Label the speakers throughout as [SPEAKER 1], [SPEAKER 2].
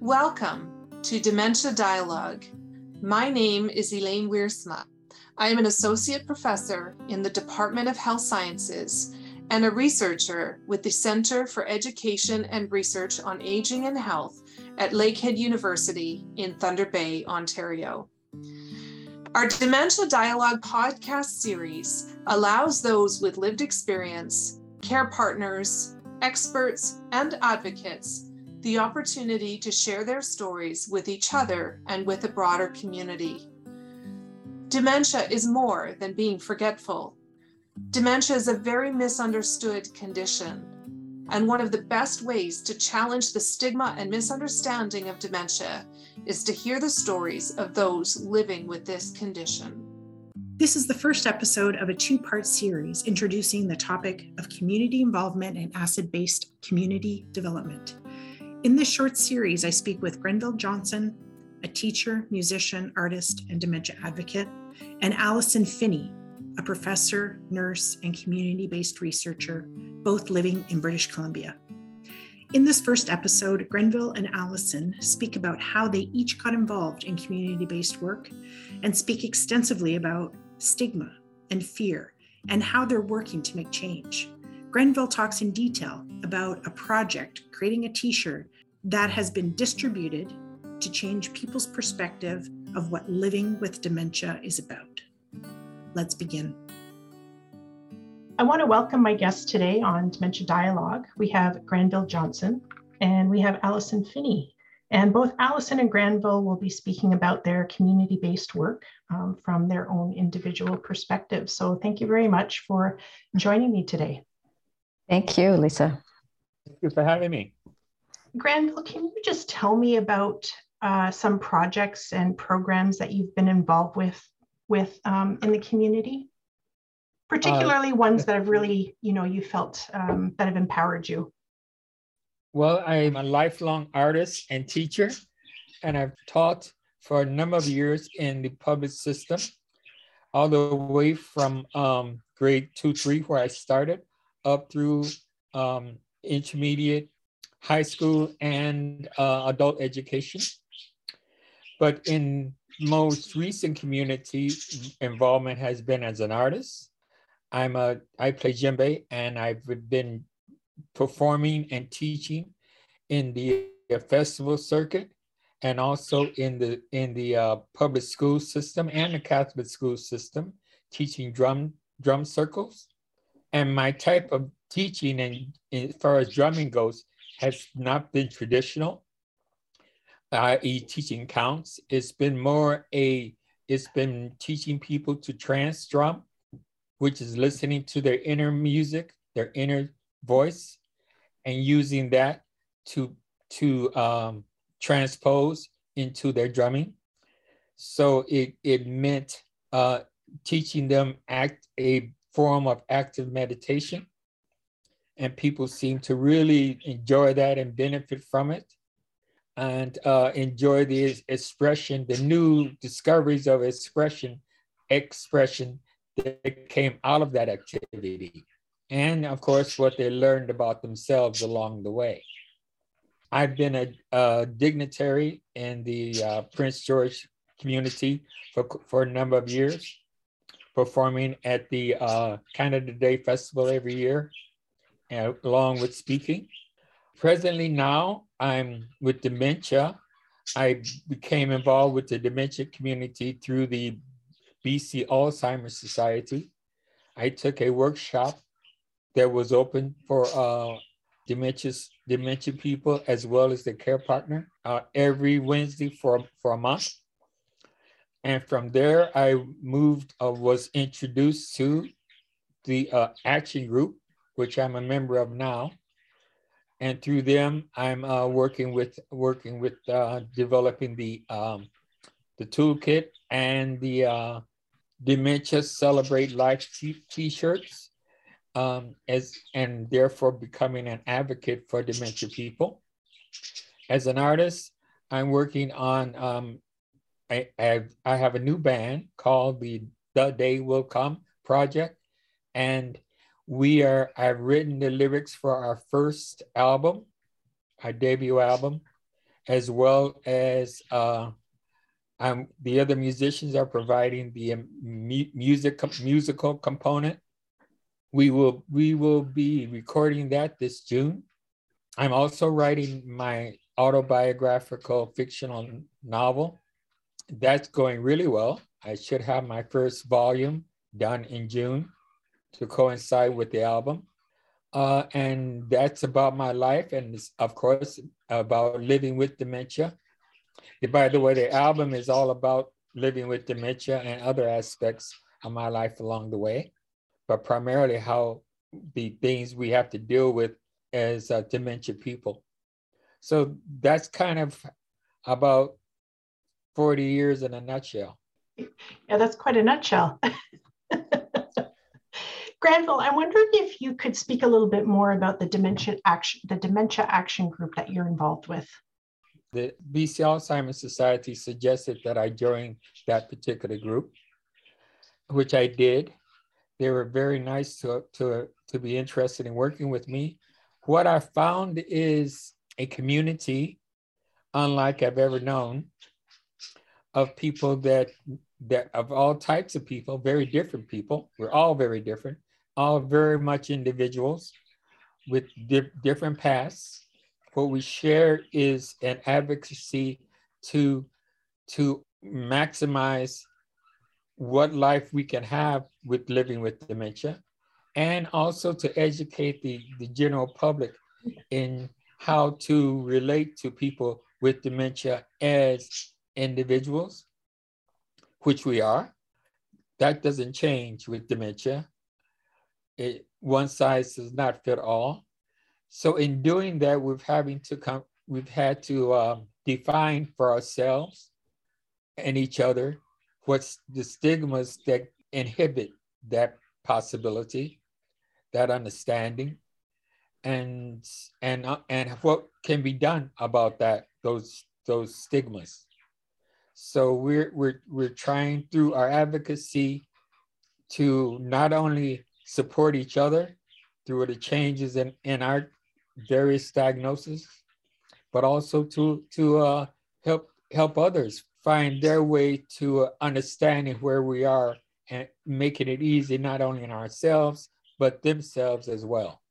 [SPEAKER 1] Welcome to Dementia Dialogue. My name is Elaine Wiersma. I am an associate professor in the Department of Health Sciences and a researcher with the Center for Education and Research on Aging and Health at Lakehead University in Thunder Bay, Ontario. Our Dementia Dialogue podcast series allows those with lived experience, care partners, experts, and advocates the opportunity to share their stories with each other and with a broader community. Dementia is more than being forgetful. Dementia is a very misunderstood condition. And one of the best ways to challenge the stigma and misunderstanding of dementia is to hear the stories of those living with this condition.
[SPEAKER 2] This is the first episode of a two part series introducing the topic of community involvement and asset based community development. In this short series, I speak with Grenville Johnson, a teacher, musician, artist, and dementia advocate, and Allison Phinney, a professor, nurse, and community based researcher, both living in British Columbia. In this first episode, Grenville and Allison speak about how they each got involved in community based work and speak extensively about stigma and fear and how they're working to make change. Grenville talks in detail about a project creating a t shirt that has been distributed to change people's perspective of what living with dementia is about. Let's begin. I want to welcome my guests today on Dementia Dialogue. We have Granville Johnson and we have Allison Phinney. And both Allison and Granville will be speaking about their community based work um, from their own individual perspectives. So, thank you very much for joining me today.
[SPEAKER 3] Thank you, Lisa.
[SPEAKER 4] Thank you for having me.
[SPEAKER 2] Granville, can you just tell me about uh, some projects and programs that you've been involved with with um, in the community, particularly uh, ones that have really, you know, you felt um, that have empowered you?
[SPEAKER 4] Well, I'm a lifelong artist and teacher, and I've taught for a number of years in the public system, all the way from um, grade two, three, where I started, up through um, intermediate, high school, and uh, adult education. But in most recent community involvement has been as an artist. I'm a I play djembe and I've been performing and teaching in the festival circuit and also in the in the uh, public school system and the Catholic school system, teaching drum drum circles. And my type of teaching and as far as drumming goes has not been traditional, i.e. teaching counts. It's been more a, it's been teaching people to trance drum, which is listening to their inner music, their inner voice, and using that to, to um, transpose into their drumming. So it, it meant uh, teaching them act a form of active meditation. And people seem to really enjoy that and benefit from it and uh, enjoy the expression, the new discoveries of expression, expression that came out of that activity. And of course, what they learned about themselves along the way. I've been a, a dignitary in the uh, Prince George community for, for a number of years performing at the uh, Canada Day Festival every year, uh, along with speaking. Presently, now I'm with dementia. I became involved with the dementia community through the BC Alzheimer's Society. I took a workshop that was open for uh, dementia, dementia people as well as the care partner uh, every Wednesday for, for a month. And from there, I moved, uh, was introduced to the uh, action group, which I'm a member of now. And through them, I'm uh, working with working with uh, developing the um, the toolkit and the uh, dementia celebrate life t-shirts um, as and therefore becoming an advocate for dementia people. As an artist, I'm working on um, I, have, I have a new band called the The Day Will Come Project, and we are. I've written the lyrics for our first album, our debut album, as well as uh, um, the other musicians are providing the um, mu- music musical component. We will we will be recording that this June. I'm also writing my autobiographical fictional novel. That's going really well. I should have my first volume done in June to coincide with the album. Uh, and that's about my life, and of course, about living with dementia. By the way, the album is all about living with dementia and other aspects of my life along the way, but primarily how the things we have to deal with as uh, dementia people. So that's kind of about 40 years in a nutshell.
[SPEAKER 2] Yeah, that's quite a nutshell. Granville, I'm wondering if you could speak a little bit more about the dementia action, the dementia action group that you're involved with.
[SPEAKER 4] The BC Alzheimer's Society suggested that I join that particular group, which I did. They were very nice to, to, to be interested in working with me. What I found is a community unlike I've ever known of people that that of all types of people, very different people. We're all very different, all very much individuals with di- different paths. What we share is an advocacy to, to maximize what life we can have with living with dementia and also to educate the, the general public in how to relate to people with dementia as individuals, which we are. That doesn't change with dementia it, one size does not fit all. So in doing that, we've having to come, we've had to um, define for ourselves and each other what's the stigmas that inhibit that possibility, that understanding, and and uh, and what can be done about that those those stigmas. So we're we're we're trying through our advocacy to not only support each other through the changes in, in our various diagnoses, but also to, to uh, help, help others find their way to understanding where we are and making it easy not only in ourselves, but themselves as well.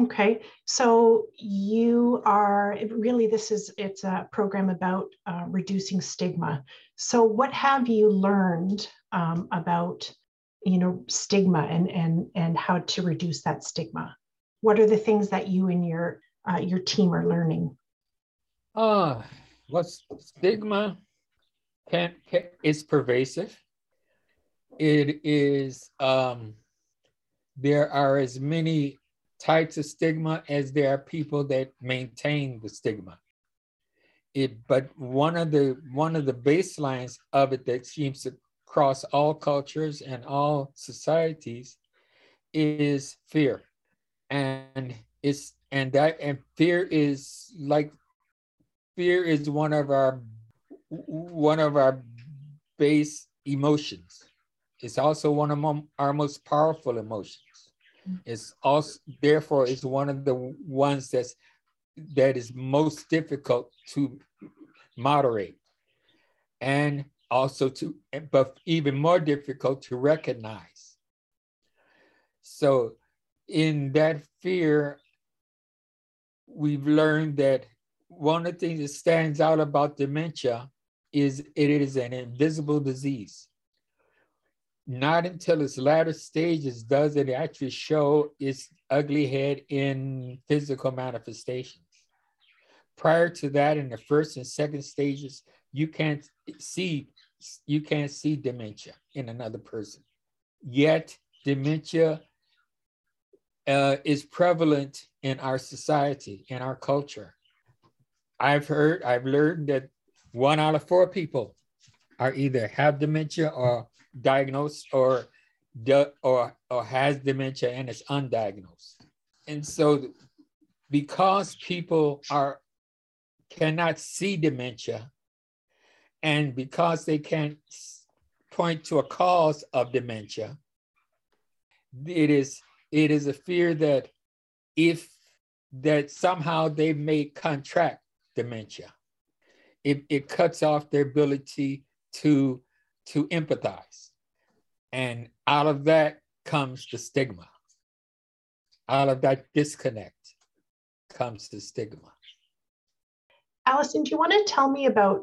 [SPEAKER 2] Okay, so you are really this is it's a program about uh, reducing stigma. So what have you learned um, about you know stigma and and and how to reduce that stigma? What are the things that you and your uh, your team are learning?
[SPEAKER 4] Uh what's stigma can, can is pervasive. It is um there are as many types of stigma as there are people that maintain the stigma. It but one of the one of the baselines of it that seems to across all cultures and all societies is fear. And it's and that and fear is like fear is one of our one of our base emotions. It's also one of our most powerful emotions it's also therefore it's one of the ones that's that is most difficult to moderate and also to, but even more difficult to recognize. So in that fear, we've learned that one of the things that stands out about dementia is it is an invisible disease. Not until its latter stages does it actually show its ugly head in physical manifestations. Prior to that, in the first and second stages, you can't see you can't see dementia in another person. Yet, dementia uh, is prevalent in our society, in our culture. I've heard, I've learned that one out of four people are either have dementia or diagnosed or or or has dementia and is undiagnosed. And so because people are cannot see dementia, and because they can't point to a cause of dementia, it is it is a fear that if that somehow they may contract dementia. it, it cuts off their ability to, to empathize. And out of that comes the stigma. Out of that disconnect comes the stigma.
[SPEAKER 2] Allison, do you want to tell me about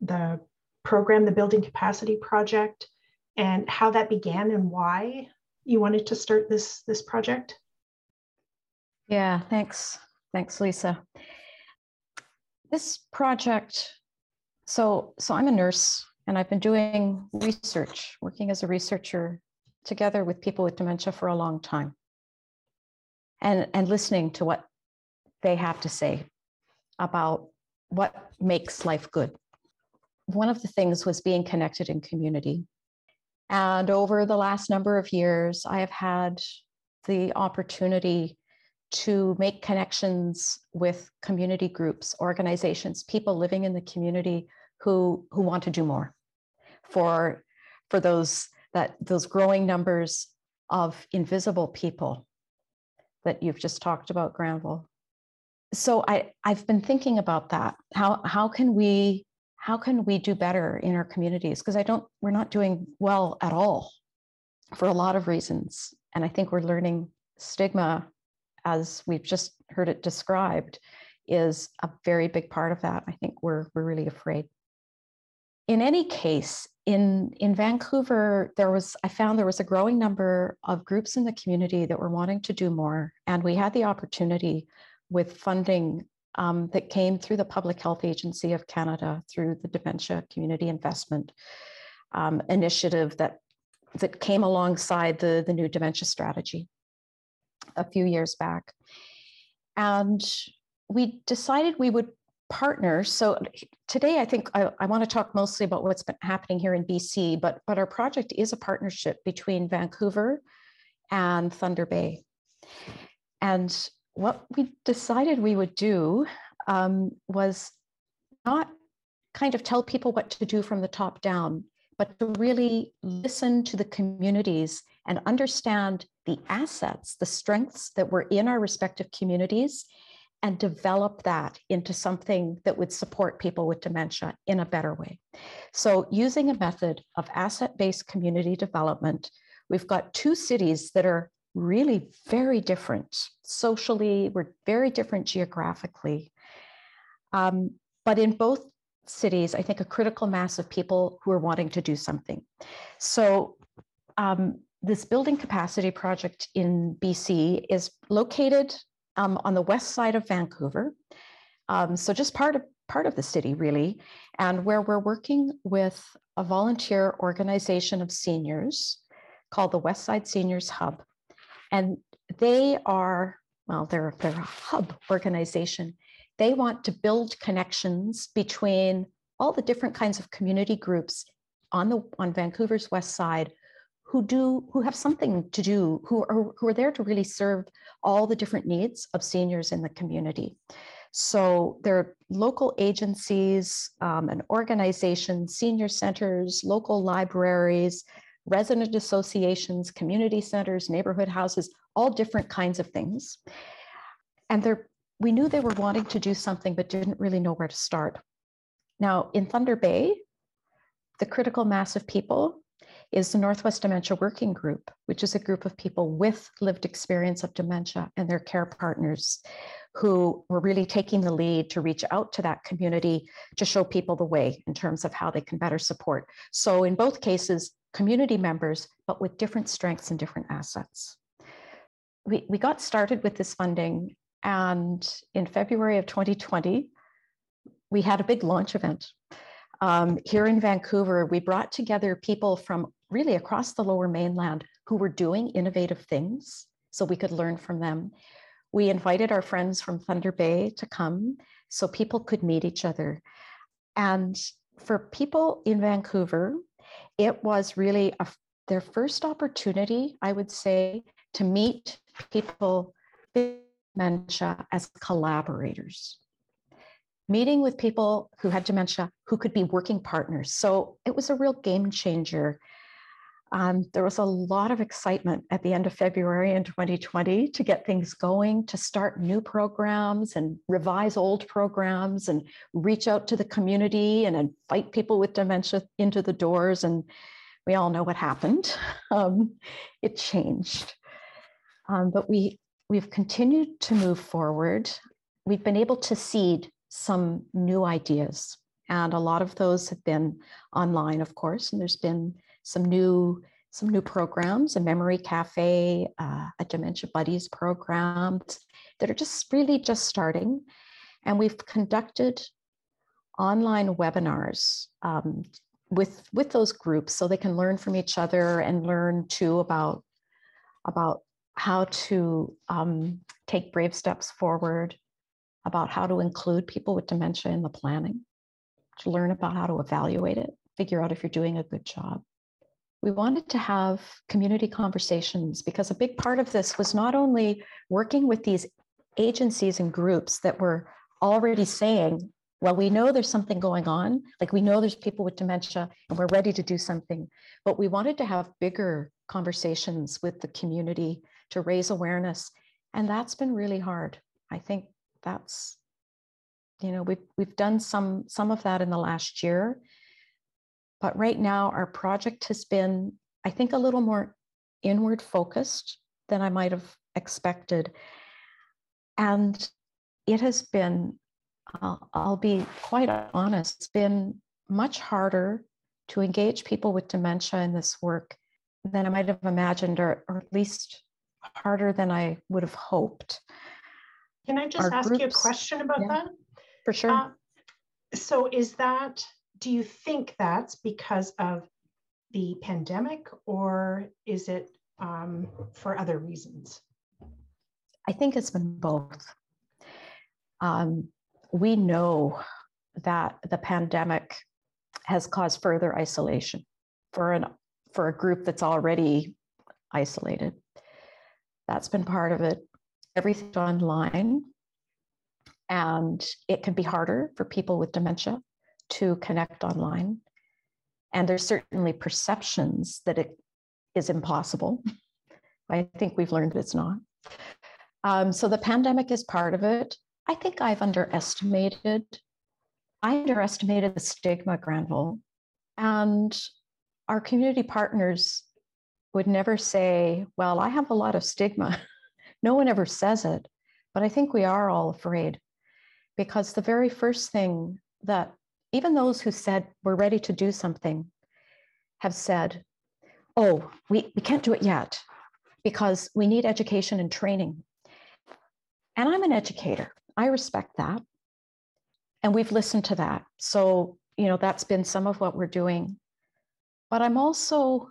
[SPEAKER 2] the program, the Building Capacity Project, and how that began and why you wanted to start this, this project?
[SPEAKER 3] Yeah, thanks. Thanks, Lisa. This project, so so I'm a nurse and I've been doing research, working as a researcher together with people with dementia for a long time. And and listening to what they have to say about what makes life good. One of the things was being connected in community. And over the last number of years, I have had the opportunity to make connections with community groups, organizations, people living in the community who, who want to do more for, for those, that, those growing numbers of invisible people that you've just talked about, Granville. So I, I've been thinking about that. How, how can we how can we do better in our communities? Because I don't, we're not doing well at all for a lot of reasons. And I think we're learning stigma as we've just heard it described, is a very big part of that. I think we're, we're really afraid. In any case, in, in Vancouver, there was, I found there was a growing number of groups in the community that were wanting to do more. And we had the opportunity with funding um, that came through the Public Health Agency of Canada through the Dementia Community Investment um, Initiative that, that came alongside the, the new dementia strategy a few years back. And we decided we would partner. So today, I think I, I want to talk mostly about what's been happening here in BC, but, but our project is a partnership between Vancouver and Thunder Bay. And what we decided we would do um, was not kind of tell people what to do from the top down, but to really listen to the communities and understand the assets, the strengths that were in our respective communities, and develop that into something that would support people with dementia in a better way. So, using a method of asset based community development, we've got two cities that are really very different socially, we're very different geographically. Um, but in both cities, I think a critical mass of people who are wanting to do something. So, um, this building capacity project in BC is located um, on the west side of Vancouver. Um, so just part of part of the city, really, and where we're working with a volunteer organization of seniors called the West Side Seniors Hub. And they are, well, they're, they're a hub organization. They want to build connections between all the different kinds of community groups on the on Vancouver's west side who do who have something to do who are who are there to really serve all the different needs of seniors in the community. So there are local agencies um, and organizations senior centers local libraries resident associations community centers neighborhood houses all different kinds of things. And there we knew they were wanting to do something but didn't really know where to start. Now in thunder bay the critical mass of people is the Northwest Dementia Working Group, which is a group of people with lived experience of dementia and their care partners who were really taking the lead to reach out to that community to show people the way in terms of how they can better support. So, in both cases, community members, but with different strengths and different assets. We, we got started with this funding, and in February of 2020, we had a big launch event. Um, here in Vancouver, we brought together people from really across the lower mainland who were doing innovative things so we could learn from them. We invited our friends from Thunder Bay to come so people could meet each other. And for people in Vancouver, it was really a, their first opportunity, I would say, to meet people with dementia as collaborators meeting with people who had dementia who could be working partners. So it was a real game changer um, there was a lot of excitement at the end of February in 2020 to get things going, to start new programs and revise old programs and reach out to the community and invite people with dementia into the doors. And we all know what happened. Um, it changed. Um, but we, we've continued to move forward. We've been able to seed some new ideas. And a lot of those have been online, of course, and there's been some new some new programs, a memory cafe, uh, a dementia buddies program that are just really just starting. And we've conducted online webinars um, with with those groups so they can learn from each other and learn too about about how to um, take brave steps forward about how to include people with dementia in the planning to learn about how to evaluate it figure out if you're doing a good job we wanted to have community conversations because a big part of this was not only working with these agencies and groups that were already saying, well, we know there's something going on, like we know there's people with dementia and we're ready to do something, but we wanted to have bigger conversations with the community to raise awareness. And that's been really hard. I think that's, you know, we've, we've done some, some of that in the last year but right now, our project has been, I think, a little more inward focused than I might have expected. And it has been, uh, I'll be quite honest, it's been much harder to engage people with dementia in this work than I might have imagined, or, or at least harder than I would have hoped.
[SPEAKER 2] Can I just Our ask groups, you a question about yeah, that?
[SPEAKER 3] For sure. Uh,
[SPEAKER 2] so, is that do you think that's because of the pandemic or is it um, for other reasons?
[SPEAKER 3] I think it's been both. Um, we know that the pandemic has caused further isolation for an for a group that's already isolated. That's been part of it. Everything's online, and it can be harder for people with dementia to connect online. And there's certainly perceptions that it is impossible. I think we've learned that it's not. Um, so the pandemic is part of it. I think I've underestimated. I underestimated the stigma, Granville, and our community partners would never say, "Well, I have a lot of stigma." no one ever says it, but I think we are all afraid because the very first thing that even those who said we're ready to do something have said, oh, we, we can't do it yet because we need education and training. And I'm an educator. I respect that. And we've listened to that. So, you know, that's been some of what we're doing. But I'm also,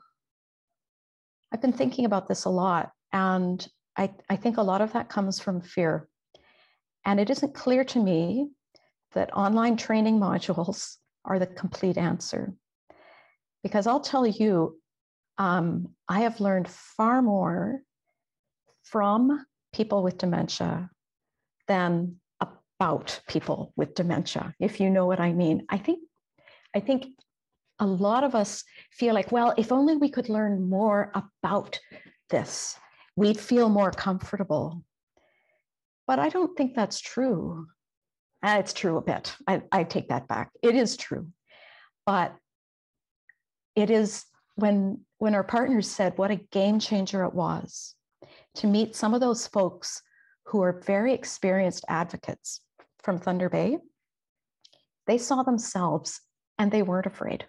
[SPEAKER 3] I've been thinking about this a lot. And I, I think a lot of that comes from fear. And it isn't clear to me that online training modules are the complete answer. Because I'll tell you, um, I have learned far more from people with dementia than about people with dementia, if you know what I mean. I think, I think a lot of us feel like, well, if only we could learn more about this, we'd feel more comfortable. But I don't think that's true. Uh, it's true a bit. I, I take that back. It is true. But it is when when our partners said what a game changer it was to meet some of those folks who are very experienced advocates from Thunder Bay, they saw themselves and they weren't afraid.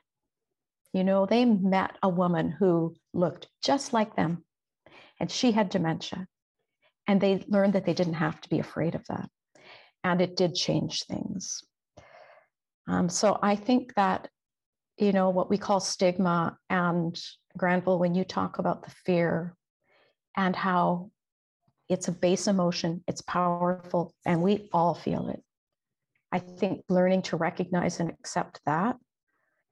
[SPEAKER 3] You know, they met a woman who looked just like them and she had dementia. And they learned that they didn't have to be afraid of that and it did change things. Um, so I think that, you know, what we call stigma and Granville, when you talk about the fear and how it's a base emotion, it's powerful, and we all feel it. I think learning to recognize and accept that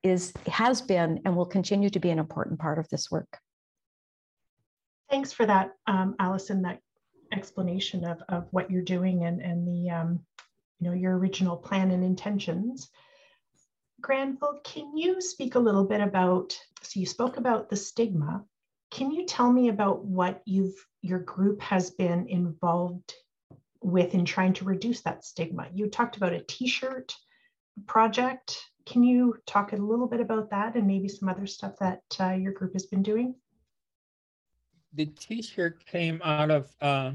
[SPEAKER 3] is has been and will continue to be an important part of this work.
[SPEAKER 2] Thanks for that, um, Allison. That explanation of, of what you're doing and, and the, um, you know, your original plan and intentions. Granville, can you speak a little bit about, so you spoke about the stigma. Can you tell me about what you've your group has been involved with in trying to reduce that stigma? You talked about a t-shirt project. Can you talk a little bit about that and maybe some other stuff that uh, your group has been doing?
[SPEAKER 4] The t-shirt came out of uh,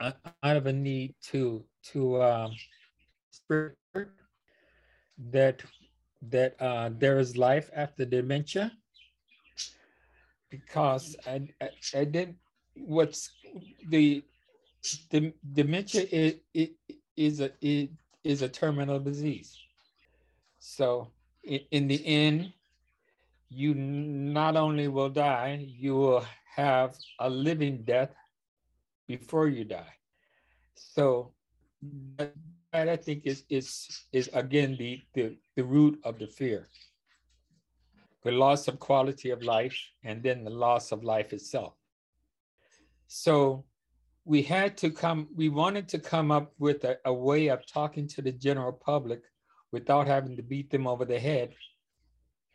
[SPEAKER 4] out of a need to to um, that that uh, there is life after dementia because I, I, I did what's the the dementia is, is a is a terminal disease. So in the end, you not only will die, you will have a living death before you die. So that, I think is is is again the, the the root of the fear. The loss of quality of life and then the loss of life itself. So we had to come, we wanted to come up with a, a way of talking to the general public without having to beat them over the head,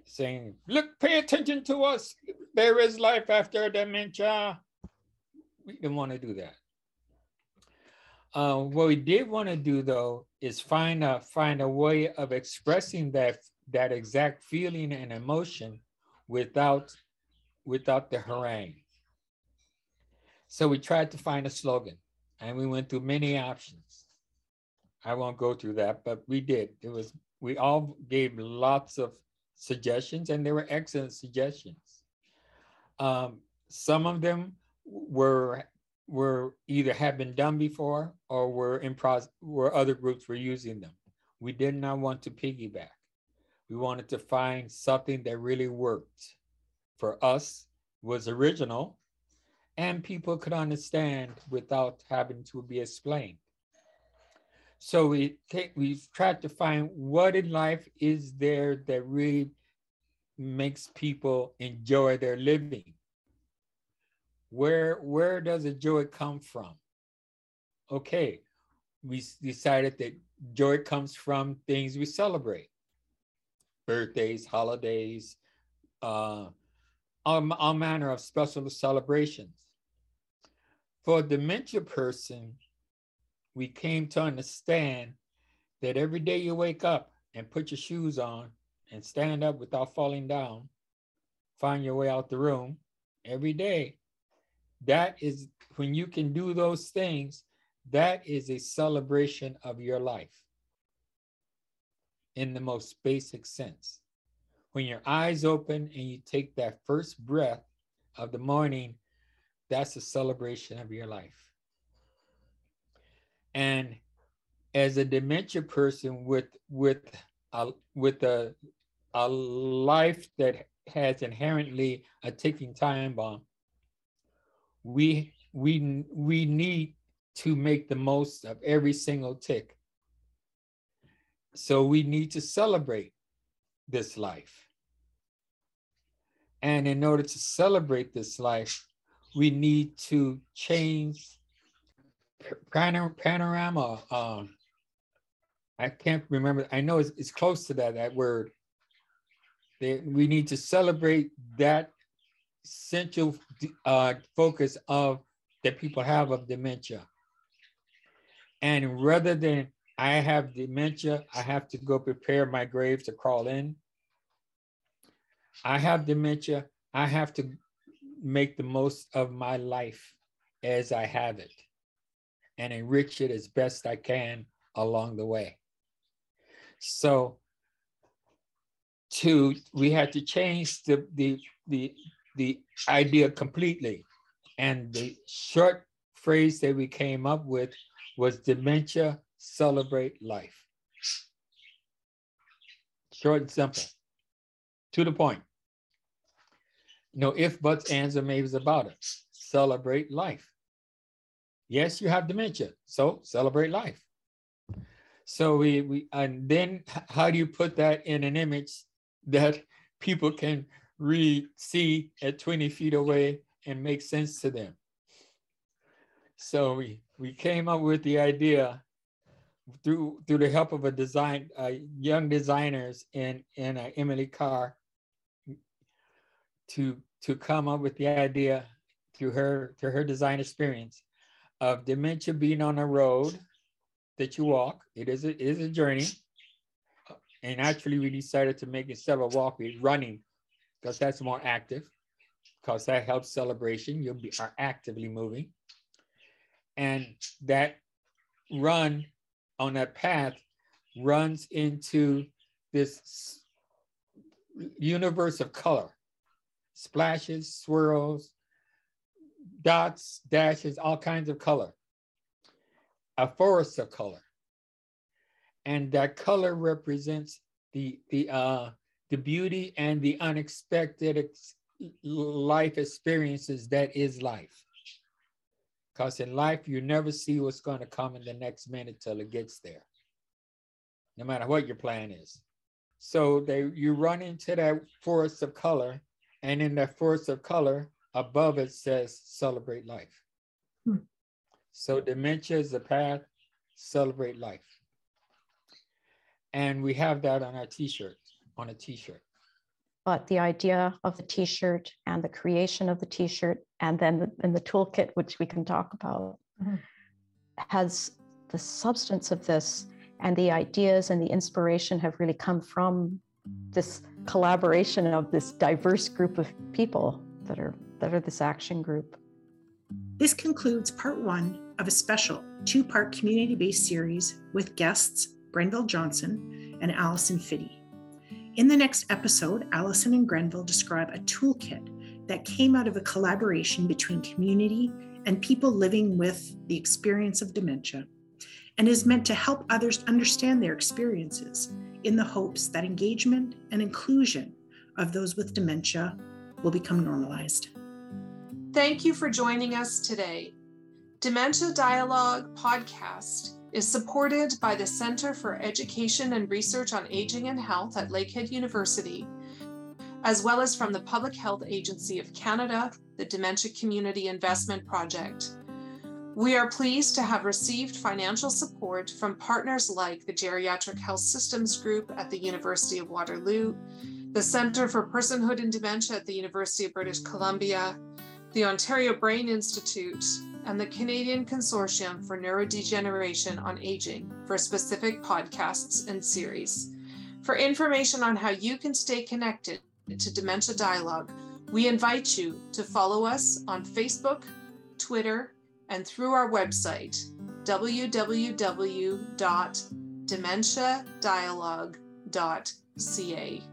[SPEAKER 4] saying, look, pay attention to us. There is life after dementia. We didn't want to do that. Uh, what we did want to do though is find a find a way of expressing that that exact feeling and emotion without without the harangue. So we tried to find a slogan and we went through many options. I won't go through that, but we did. It was we all gave lots of suggestions and they were excellent suggestions. Um, some of them were were either have been done before or were in process where other groups were using them. We did not want to piggyback. We wanted to find something that really worked for us, was original, and people could understand without having to be explained. So we take, we've tried to find what in life is there that really makes people enjoy their living where where does the joy come from? Okay, we decided that joy comes from things we celebrate, birthdays, holidays, uh, all, all manner of special celebrations. For a dementia person, we came to understand that every day you wake up and put your shoes on and stand up without falling down, find your way out the room every day, that is when you can do those things, that is a celebration of your life in the most basic sense. When your eyes open and you take that first breath of the morning, that's a celebration of your life. And as a dementia person with with a with a a life that has inherently a ticking time bomb, we we we need to make the most of every single tick. So we need to celebrate this life. And in order to celebrate this life, we need to change panorama. Um, I can't remember. I know it's, it's close to that, that word. They, we need to celebrate that central uh, focus of that people have of dementia. And rather than I have dementia, I have to go prepare my grave to crawl in. I have dementia, I have to make the most of my life as I have it and enrich it as best I can along the way. So to we had to change the the the the idea completely. And the short phrase that we came up with was dementia celebrate life. Short and simple, to the point. No if, buts, ands, or maybes about it. Celebrate life. Yes, you have dementia, so celebrate life. So we, we and then how do you put that in an image that people can read, see at 20 feet away and make sense to them. So we, we came up with the idea through through the help of a design uh, young designers in in uh, Emily Carr to to come up with the idea through her through her design experience of dementia being on a road that you walk. It is a, it is a journey, and actually we decided to make instead of walking, running, because that's more active, because that helps celebration. You'll be are actively moving, and that run on that path runs into this universe of color splashes, swirls, dots, dashes, all kinds of color, a forest of color. And that color represents the, the, uh, the beauty and the unexpected ex life experiences that is life. Because in life, you never see what's going to come in the next minute till it gets there, no matter what your plan is. So they you run into that forest of color, and in that forest of color, above it says celebrate life. Hmm. So dementia is the path, celebrate life. And we have that on our t-shirt, on a t-shirt
[SPEAKER 3] but the idea of the t-shirt and the creation of the t-shirt and then the, in the toolkit which we can talk about mm-hmm. has the substance of this and the ideas and the inspiration have really come from this collaboration of this diverse group of people that are that are this action group
[SPEAKER 2] this concludes part one of a special two-part community-based series with guests Grenville Johnson and Allison Phinney. In the next episode, Allison and Grenville describe a toolkit that came out of a collaboration between community and people living with the experience of dementia and is meant to help others understand their experiences in the hopes that engagement and inclusion of those with dementia will become normalized.
[SPEAKER 1] Thank you for joining us today. Dementia Dialogue podcast is supported by the Center for Education and Research on Aging and Health at Lakehead University, as well as from the Public Health Agency of Canada, the Dementia Community Investment Project. We are pleased to have received financial support from partners like the Geriatric Health Systems Group at the University of Waterloo, the Center for Personhood and Dementia at the University of British Columbia, the Ontario Brain Institute, and the Canadian Consortium for Neurodegeneration on Aging for specific podcasts and series. For information on how you can stay connected to Dementia Dialogue, we invite you to follow us on Facebook, Twitter, and through our website, www.dementiadialogue.ca.